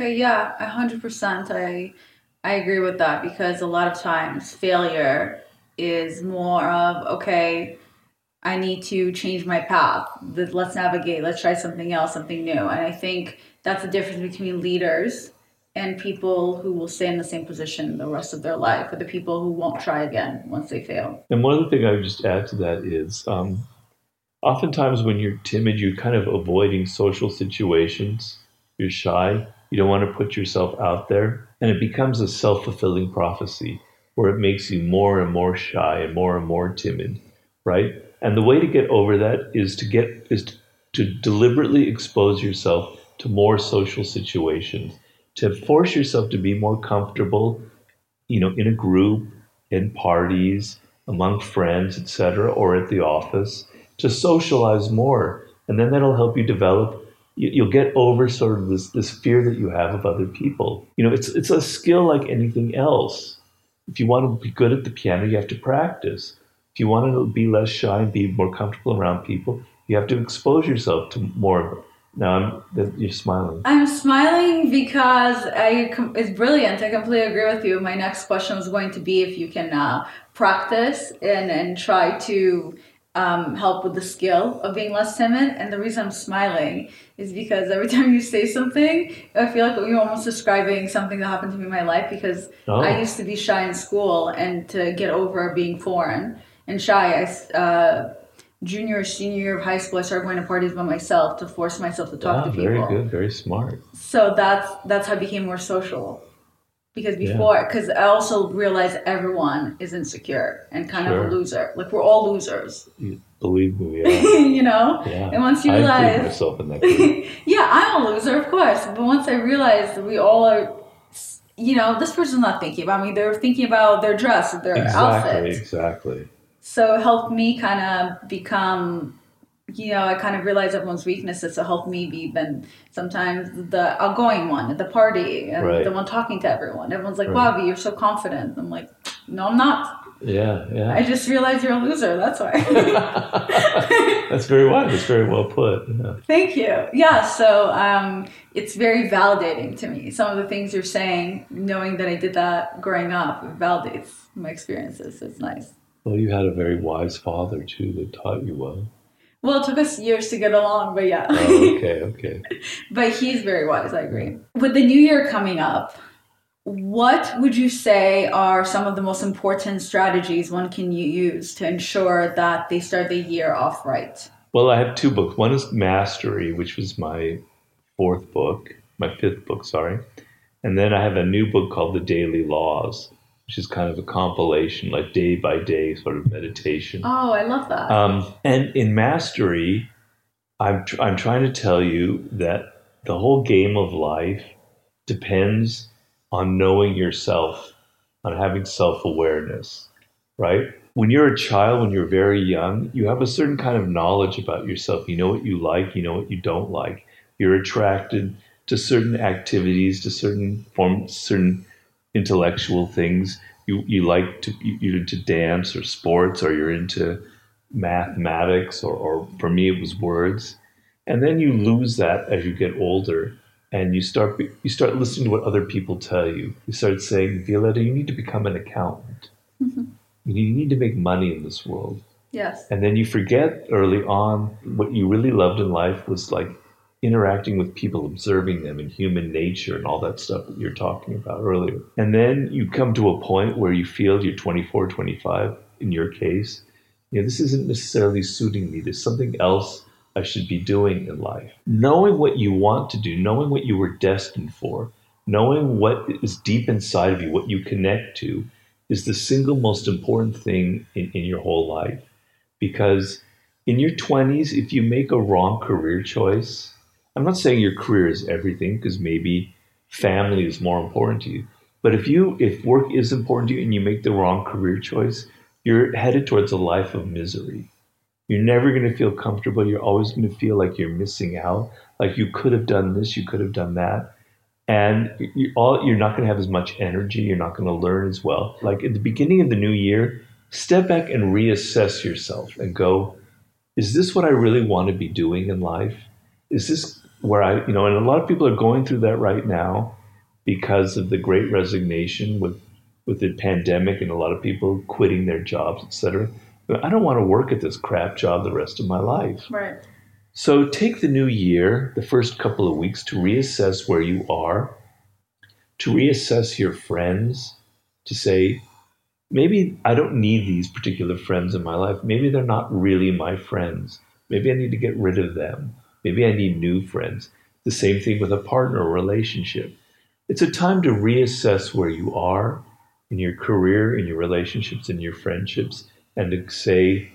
Okay, yeah, a hundred percent. I I agree with that because a lot of times failure is more of okay, I need to change my path. Let's navigate. Let's try something else, something new. And I think that's the difference between leaders and people who will stay in the same position the rest of their life, or the people who won't try again once they fail. And one other thing I would just add to that is, um, oftentimes when you're timid, you're kind of avoiding social situations. You're shy You don't want to put yourself out there. And it becomes a self fulfilling prophecy where it makes you more and more shy and more and more timid, right? And the way to get over that is to get is to, to deliberately expose yourself to more social situations, to force yourself to be more comfortable, you know, in a group, in parties, among friends, etc., or at the office, to socialize more, and then that'll help you develop. You'll get over sort of this this fear that you have of other people. You know, it's it's a skill like anything else. If you want to be good at the piano, you have to practice. If you want to be less shy and be more comfortable around people, you have to expose yourself to more. Now I'm, you're smiling. I'm smiling because I it's brilliant. I completely agree with you. My next question was going to be if you can uh, practice and and try to um, help with the skill of being less timid. And the reason I'm smiling is because every time you say something, I feel like you're almost describing something that happened to me in my life because oh. I used to be shy in school and to get over being foreign and shy. I, uh, junior or senior year of high school, I started going to parties by myself to force myself to talk to people. Very good, very smart. So that's that's how I became more social. Because before, because yeah. I also realized everyone is insecure and kind sure. of a loser. Like we're all losers. You believe me, yeah. you know. Yeah. And once you realize, myself in that yeah, I'm a loser, of course. But once I realized we all are you know, this person's not thinking about me. They're thinking about their dress, their exactly, outfit. Exactly. So it helped me kind of become, you know, I kind of realized everyone's weaknesses. to help me be even sometimes the outgoing one at the party and right. the one talking to everyone. Everyone's like, right. "Wow, you're so confident." I'm like, "No, I'm not." Yeah, yeah. I just realized you're a loser. That's why. that's very wise. That's very well put. Yeah. Thank you. Yeah. So um, it's very validating to me. Some of the things you're saying, knowing that I did that growing up, validates my experiences. It's nice. Well, you had a very wise father too that taught you well. Well, it took us years to get along, but yeah. Oh, okay, okay. but he's very wise, I agree. With the new year coming up, what would you say are some of the most important strategies one can use to ensure that they start the year off right? Well, I have two books. One is Mastery, which was my fourth book, my fifth book, sorry. And then I have a new book called The Daily Laws, which is kind of a compilation, like day by day sort of meditation. Oh, I love that. Um, and in Mastery, I'm, tr- I'm trying to tell you that the whole game of life depends on knowing yourself, on having self awareness, right? When you're a child, when you're very young, you have a certain kind of knowledge about yourself. You know what you like, you know what you don't like. You're attracted to certain activities, to certain forms, certain intellectual things. You you like to you're into dance or sports or you're into mathematics or, or for me it was words. And then you lose that as you get older and you start you start listening to what other people tell you. You start saying, Violetta, you need to become an accountant. Mm-hmm. You, need, you need to make money in this world. Yes. And then you forget early on what you really loved in life was like interacting with people, observing them and human nature and all that stuff that you're talking about earlier. And then you come to a point where you feel you're 24, 25, in your case, you know, this isn't necessarily suiting me. There's something else I should be doing in life. Knowing what you want to do, knowing what you were destined for, knowing what is deep inside of you, what you connect to, is the single most important thing in, in your whole life. Because in your 20s, if you make a wrong career choice, I'm not saying your career is everything because maybe family is more important to you. But if you if work is important to you and you make the wrong career choice, you're headed towards a life of misery. You're never going to feel comfortable. You're always going to feel like you're missing out. Like you could have done this, you could have done that, and you all you're not going to have as much energy. You're not going to learn as well. Like at the beginning of the new year, step back and reassess yourself and go, is this what I really want to be doing in life? Is this where I, you know, and a lot of people are going through that right now because of the great resignation with with the pandemic and a lot of people quitting their jobs, et cetera. I don't want to work at this crap job the rest of my life. Right. So take the new year, the first couple of weeks, to reassess where you are, to reassess your friends, to say, maybe I don't need these particular friends in my life. Maybe they're not really my friends. Maybe I need to get rid of them. Maybe I need new friends. The same thing with a partner relationship. It's a time to reassess where you are in your career, in your relationships, in your friendships, and to say,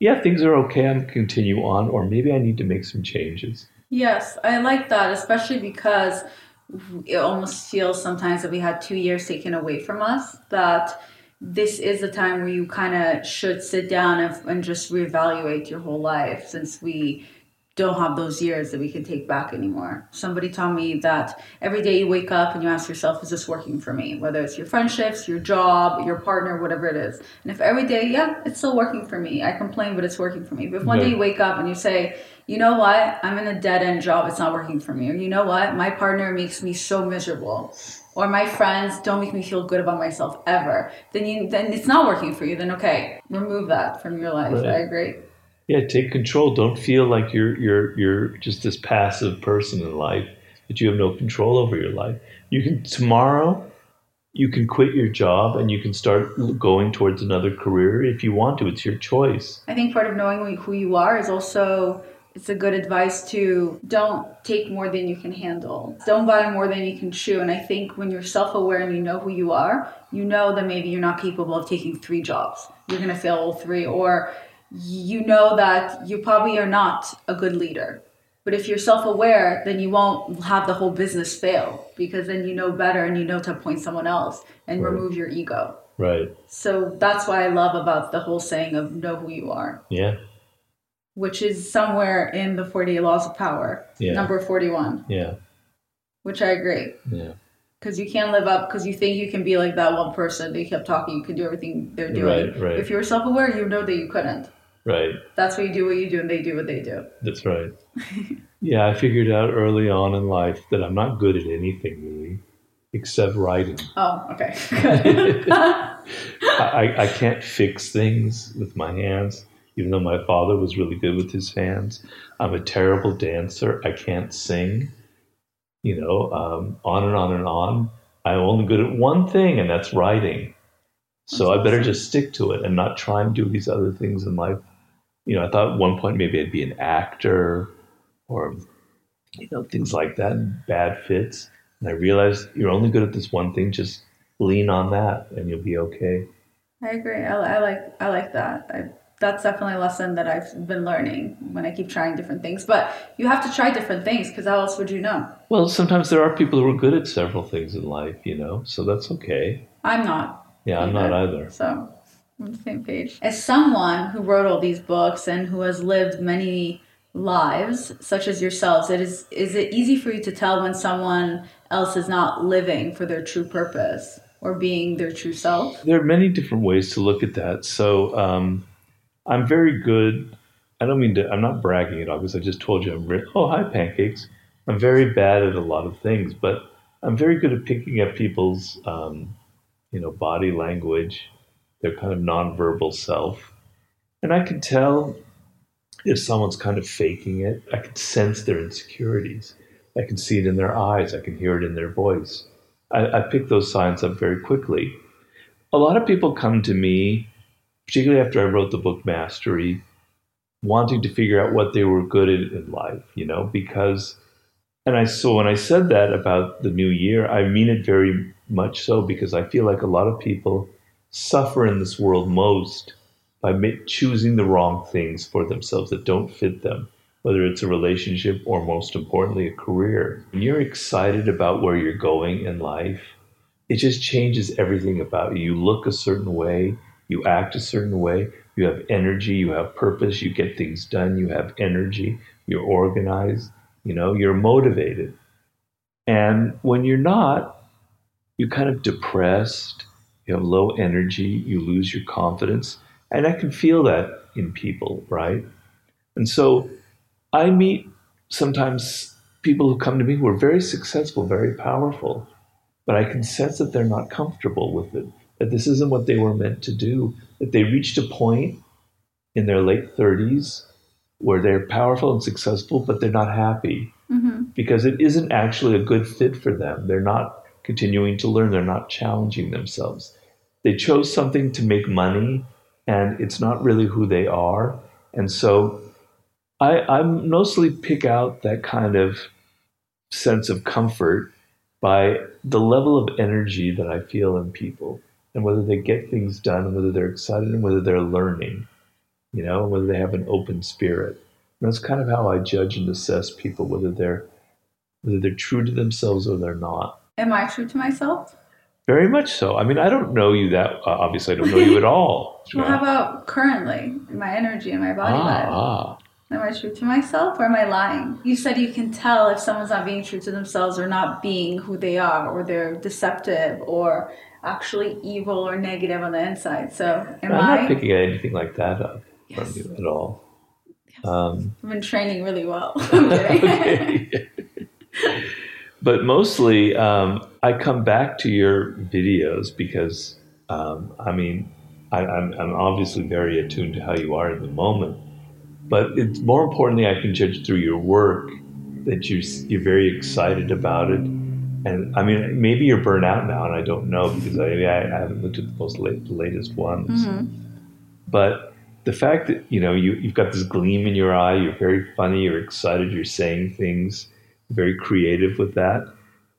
yeah, things are okay, I'm continue on, or maybe I need to make some changes. Yes, I like that, especially because it almost feels sometimes that we had two years taken away from us, that this is a time where you kind of should sit down and, and just reevaluate your whole life since we don't have those years that we can take back anymore. Somebody told me that every day you wake up and you ask yourself, is this working for me? Whether it's your friendships, your job, your partner, whatever it is. And if every day, yeah, it's still working for me. I complain, but it's working for me. But if one day you wake up and you say, you know what, I'm in a dead end job, it's not working for me. Or you know what, my partner makes me so miserable. Or my friends don't make me feel good about myself ever. Then you then it's not working for you. Then okay, remove that from your life. Right. I agree. Yeah, take control. Don't feel like you're you're you're just this passive person in life that you have no control over your life. You can tomorrow you can quit your job and you can start going towards another career if you want to. It's your choice. I think part of knowing who you are is also it's a good advice to don't take more than you can handle. Don't buy more than you can chew. And I think when you're self aware and you know who you are, you know that maybe you're not capable of taking three jobs. You're going to fail all three. Or you know that you probably are not a good leader. But if you're self aware, then you won't have the whole business fail because then you know better and you know to appoint someone else and right. remove your ego. Right. So that's why I love about the whole saying of know who you are. Yeah. Which is somewhere in the 48 Laws of Power, yeah. number 41. Yeah. Which I agree. Yeah because you can't live up because you think you can be like that one person. They kept talking, you could do everything they're doing. Right, right. If you were self aware, you know that you couldn't. Right. That's what you do what you do and they do what they do. That's right. yeah, I figured out early on in life that I'm not good at anything really except writing. Oh, okay. I, I can't fix things with my hands, even though my father was really good with his hands. I'm a terrible dancer. I can't sing. You know, um, on and on and on. I'm only good at one thing, and that's writing. So that's I better awesome. just stick to it and not try and do these other things in life you know, I thought at one point maybe I'd be an actor or, you know, things like that, bad fits. And I realized you're only good at this one thing. Just lean on that and you'll be okay. I agree. I, I like, I like that. I, that's definitely a lesson that I've been learning when I keep trying different things. But you have to try different things because how else would you know? Well, sometimes there are people who are good at several things in life, you know, so that's okay. I'm not. Yeah, I'm not either. So on the same page. As someone who wrote all these books and who has lived many lives, such as yourselves, it is is it easy for you to tell when someone else is not living for their true purpose or being their true self? There are many different ways to look at that. So um, I'm very good. I don't mean to. I'm not bragging at all because I just told you I'm. Re- oh, hi, pancakes. I'm very bad at a lot of things, but I'm very good at picking up people's, um, you know, body language their kind of nonverbal self. And I can tell if someone's kind of faking it. I can sense their insecurities. I can see it in their eyes. I can hear it in their voice. I, I pick those signs up very quickly. A lot of people come to me, particularly after I wrote the book Mastery, wanting to figure out what they were good at in life, you know, because and I so when I said that about the new year, I mean it very much so because I feel like a lot of people suffer in this world most by choosing the wrong things for themselves that don't fit them, whether it's a relationship or most importantly, a career. When you're excited about where you're going in life, it just changes everything about you. You look a certain way, you act a certain way, you have energy, you have purpose, you get things done, you have energy, you're organized, you know, you're motivated. And when you're not, you're kind of depressed, you have low energy, you lose your confidence. And I can feel that in people, right? And so I meet sometimes people who come to me who are very successful, very powerful, but I can sense that they're not comfortable with it, that this isn't what they were meant to do, that they reached a point in their late 30s where they're powerful and successful, but they're not happy mm-hmm. because it isn't actually a good fit for them. They're not continuing to learn. They're not challenging themselves. They chose something to make money, and it's not really who they are. And so I, I mostly pick out that kind of sense of comfort by the level of energy that I feel in people and whether they get things done and whether they're excited and whether they're learning, you know, whether they have an open spirit. And that's kind of how I judge and assess people, whether they're whether they're true to themselves or they're not. Am I true to myself? Very much so. I mean, I don't know you that uh, obviously. I don't know you at all. well, how about currently my energy and my body ah, ah. Am I true to myself or am I lying? You said you can tell if someone's not being true to themselves or not being who they are or they're deceptive or actually evil or negative on the inside. So am I'm I? not picking anything like that up Yes. from you at all. Um, I've been training really well. Okay. But mostly, um, I come back to your videos because, um, I mean, I, I'm, I'm obviously very attuned to how you are in the moment. But it's more importantly, I can judge through your work that you're, you're very excited about it. And I mean, maybe you're burnt out now, and I don't know because I, I haven't looked at the most late, the latest ones. But the fact that you know you, you've got this gleam in your eye, you're very funny, you're excited, you're saying things, very creative with that,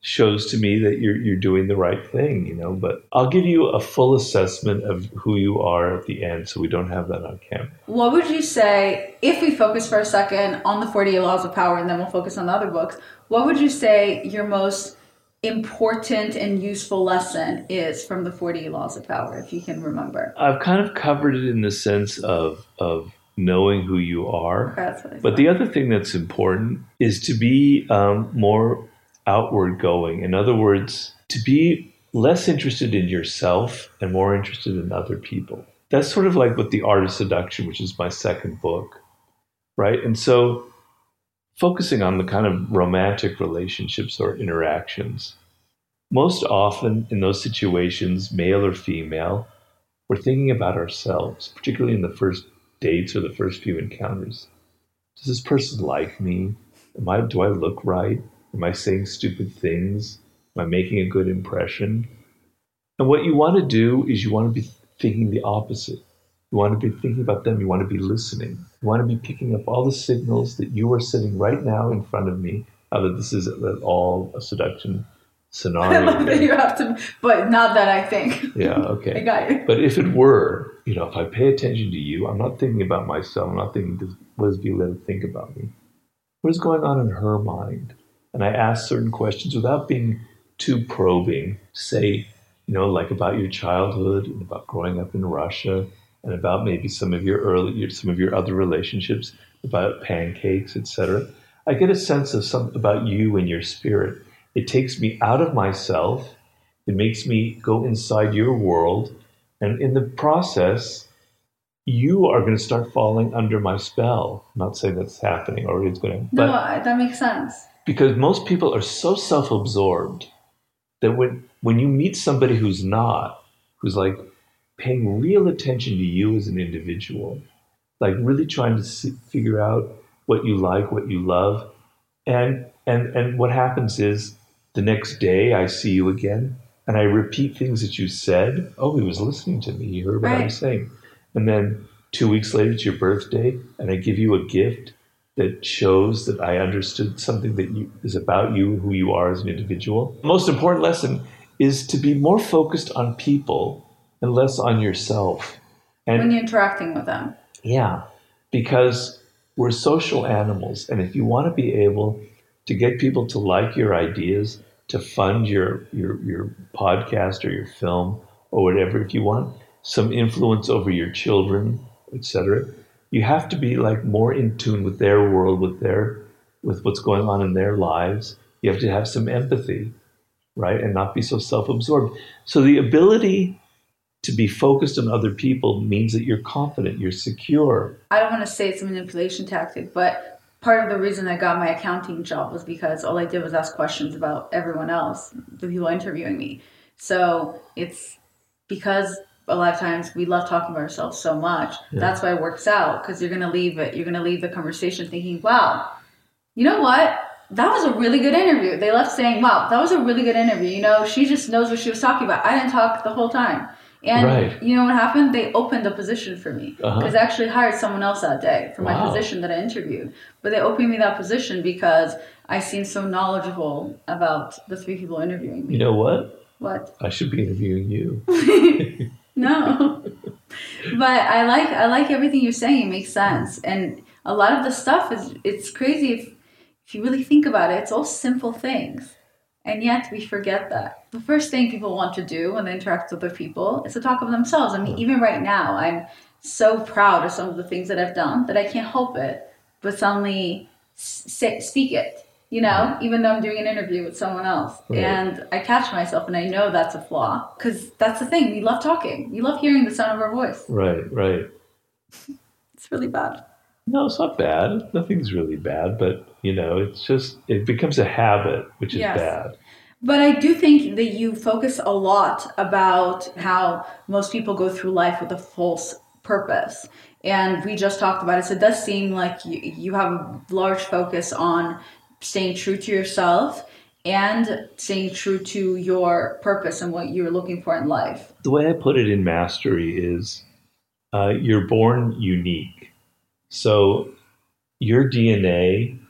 shows to me that you're you're doing the right thing. You know, but I'll give you a full assessment of who you are at the end, so we don't have that on camera. what would you say if we focus for a second on the 48 laws of power and then we'll focus on the other books? What would you say your most important and useful lesson is from the 48 laws of power, if you can remember? I've kind of covered it in the sense of of knowing who you are. Okay, that's what I But the other thing that's important is to be um, more outward going. In other words, to be less interested in yourself and more interested in other people. That's sort of like with The Art of Seduction, which is my second book, right? And so focusing on the kind of romantic relationships or interactions. Most often in those situations, male or female, we're thinking about ourselves, particularly in the first dates or the first few encounters. Does this person like me? Am I, do I look right? Am I saying stupid things? Am I making a good impression? And what you want to do is you want to be thinking the opposite. You want to be thinking about them. You want to be listening. You want to be picking up all the signals that you are sitting right now in front of me. That this is at all a seduction scenario. you have to, but not that I think. yeah, okay. I got you. But if it were, you know, if I pay attention to you, I'm not thinking about myself. I'm not thinking, does- what does Violetta think about me? What is going on in her mind? And I ask certain questions without being too probing. Say, you know, like about your childhood and about growing up in Russia and about maybe some of your early, some of your other relationships, about pancakes, etc. I get a sense of some about you and your spirit. It takes me out of myself. It makes me go inside your world. And in the process, you are going to start falling under my spell. I'm not saying that's happening or it's going to, No, that makes sense. because most people are so self-absorbed that when when you meet somebody who's not, who's like paying real attention to you as an individual, like really trying to see, figure out what you like, what you love, and and and what happens is the next day I see you again and I repeat things that you said. Oh, he was listening to me. He heard what I was saying. And then two weeks later, it's your birthday, and I give you a gift that shows that I understood something that you, is about you, who you are as an individual. The most important lesson is to be more focused on people and less on yourself. And When you're interacting with them. yeah, because we're social animals, and if you want to be able to get people to like your ideas, to fund your your your podcast or your film or whatever, if you want some influence over your children, etc., you have to be like more in tune with their world, with their with what's going on in their lives. You have to have some empathy, right, and not be so self-absorbed. So the ability to be focused on other people means that you're confident, you're secure. I don't want to say it's a manipulation tactic, but part of the reason I got my accounting job was because all I did was ask questions about everyone else, the people interviewing me. So it's because a lot of times we love talking about ourselves so much. That's why it works out because you're gonna leave it. You're gonna leave the conversation thinking, "Wow, you know what? That was a really good interview." They left saying, "Wow, that was a really good interview." You know, she just knows what she was talking about. I didn't talk the whole time. And Right. you know what happened? They opened a position for me Uh-huh. because I actually hired someone else that day for my Wow. position that I interviewed. But they opened me that position because I seemed so knowledgeable about the three people interviewing me. You know what? What? I should be interviewing you. No. but I like I like everything you're saying. It makes sense. And a lot of the stuff is it's crazy if if you really think about it, it's all simple things. And yet we forget that. The first thing people want to do when they interact with other people is to talk of themselves. I mean, even right now, I'm so proud of some of the things that I've done that I can't help it but suddenly say, speak it. You know, even though I'm doing an interview with someone else, Right. and I catch myself, and I know that's a flaw because that's the thing. We love talking. We love hearing the sound of our voice. right, right. It's really bad. No, it's not bad. Nothing's really bad, but you know, it's just it becomes a habit, which is Yes. bad. But I do think that you focus a lot about how most people go through life with a false purpose. And we just talked about it. So it does seem like you, you have a large focus on staying true to yourself and staying true to your purpose and what you're looking for in life. The way I put it in mastery is uh, you're born unique. So your DNA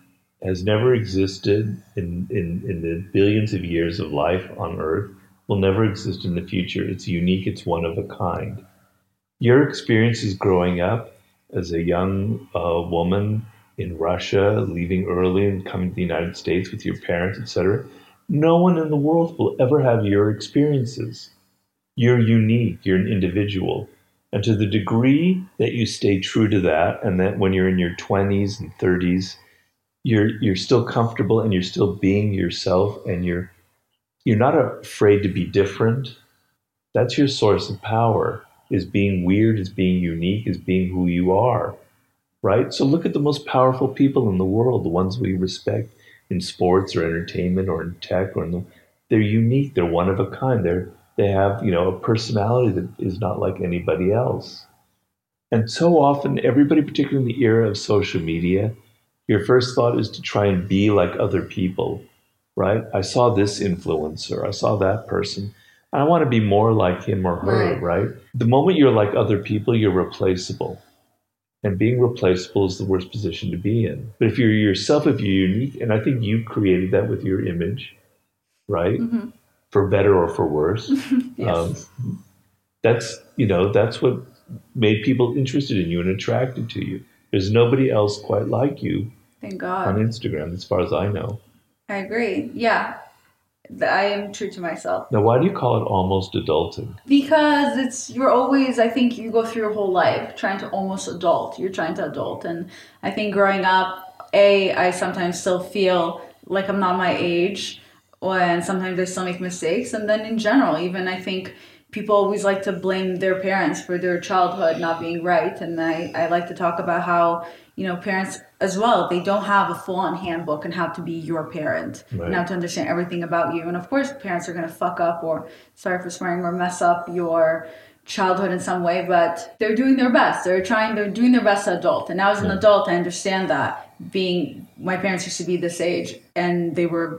has never existed in, in, in the billions of years of life on Earth, will never exist in the future. It's unique, it's one of a kind. Your experiences growing up as a young uh, woman in Russia, leaving early and coming to the United States with your parents, etc., no one in the world will ever have your experiences you're unique, you're an individual. And to the degree that you stay true to that, and that when you're in your 20s and 30s, you're you're still comfortable and you're still being yourself and you're you're not afraid to be different. That's your source of power. Is being weird, is being unique, is being who you are. Right? So look at the most powerful people in the world, the ones we respect in sports or entertainment or in tech or in the they're unique, they're one of a kind. They're they have, you know, a personality that is not like anybody else. And so often, everybody, particularly in the era of social media, your first thought is to try and be like other people, right? I saw this influencer, I saw that person. I want to be more like him or her, Right. right? The moment you're like other people, you're replaceable. And being replaceable is the worst position to be in. But if you're yourself, if you're unique, and I think you created that with your image, right? Mhm. For better or for worse. Yes. Um, that's you know that's what made people interested in you and attracted to you. There's nobody else quite like you Thank God. on Instagram, as far as I know. I agree. Yeah. I am true to myself. Now, why do you call it almost adulting? Because it's you're always I think you go through your whole life trying to almost adult. You're trying to adult and I think growing up, A, I sometimes still feel like I'm not my age and sometimes I still make mistakes and then in general, even I think people always like to blame their parents for their childhood not being right and I, I like to talk about how you know parents as well they don't have a full-on handbook on how to be your parent Right. and how to understand everything about you. And of course parents are going to fuck up or sorry for swearing or mess up your childhood in some way but they're doing their best. They're trying they're doing their best as adult. And now as an adult i understand that being my parents used to be this age and they were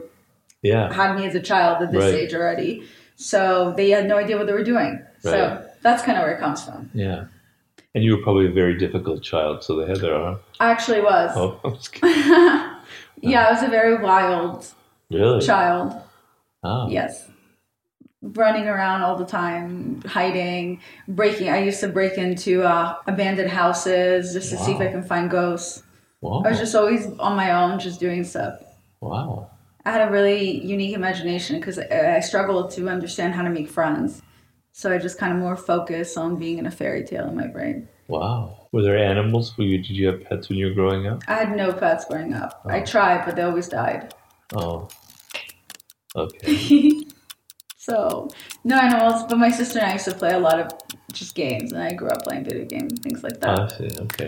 Yeah, had me as a child at this Right. age already so they had no idea what they were doing so that's kind of where it comes from yeah. And you were probably a very difficult child, so they had their own. i actually was Oh, kidding. yeah i was a very wild really? child Oh. Yes. Running around all the time, hiding, breaking. I used to break into uh, abandoned houses just to see if I can find ghosts. Wow. I was just always on my own, just doing stuff. wow. I had a really unique imagination because I, I struggled to understand how to make friends. So I just kind of more focus on being in a fairy tale in my brain. Wow. Were there animals? Were you, did you have pets when you were growing up? I had no pets growing up. Oh. I Oh. tried, but they always died. Oh. Okay. So no animals, but my sister and I used to play a lot of just games, and I grew up playing video games, things like that. Oh, I see. Okay.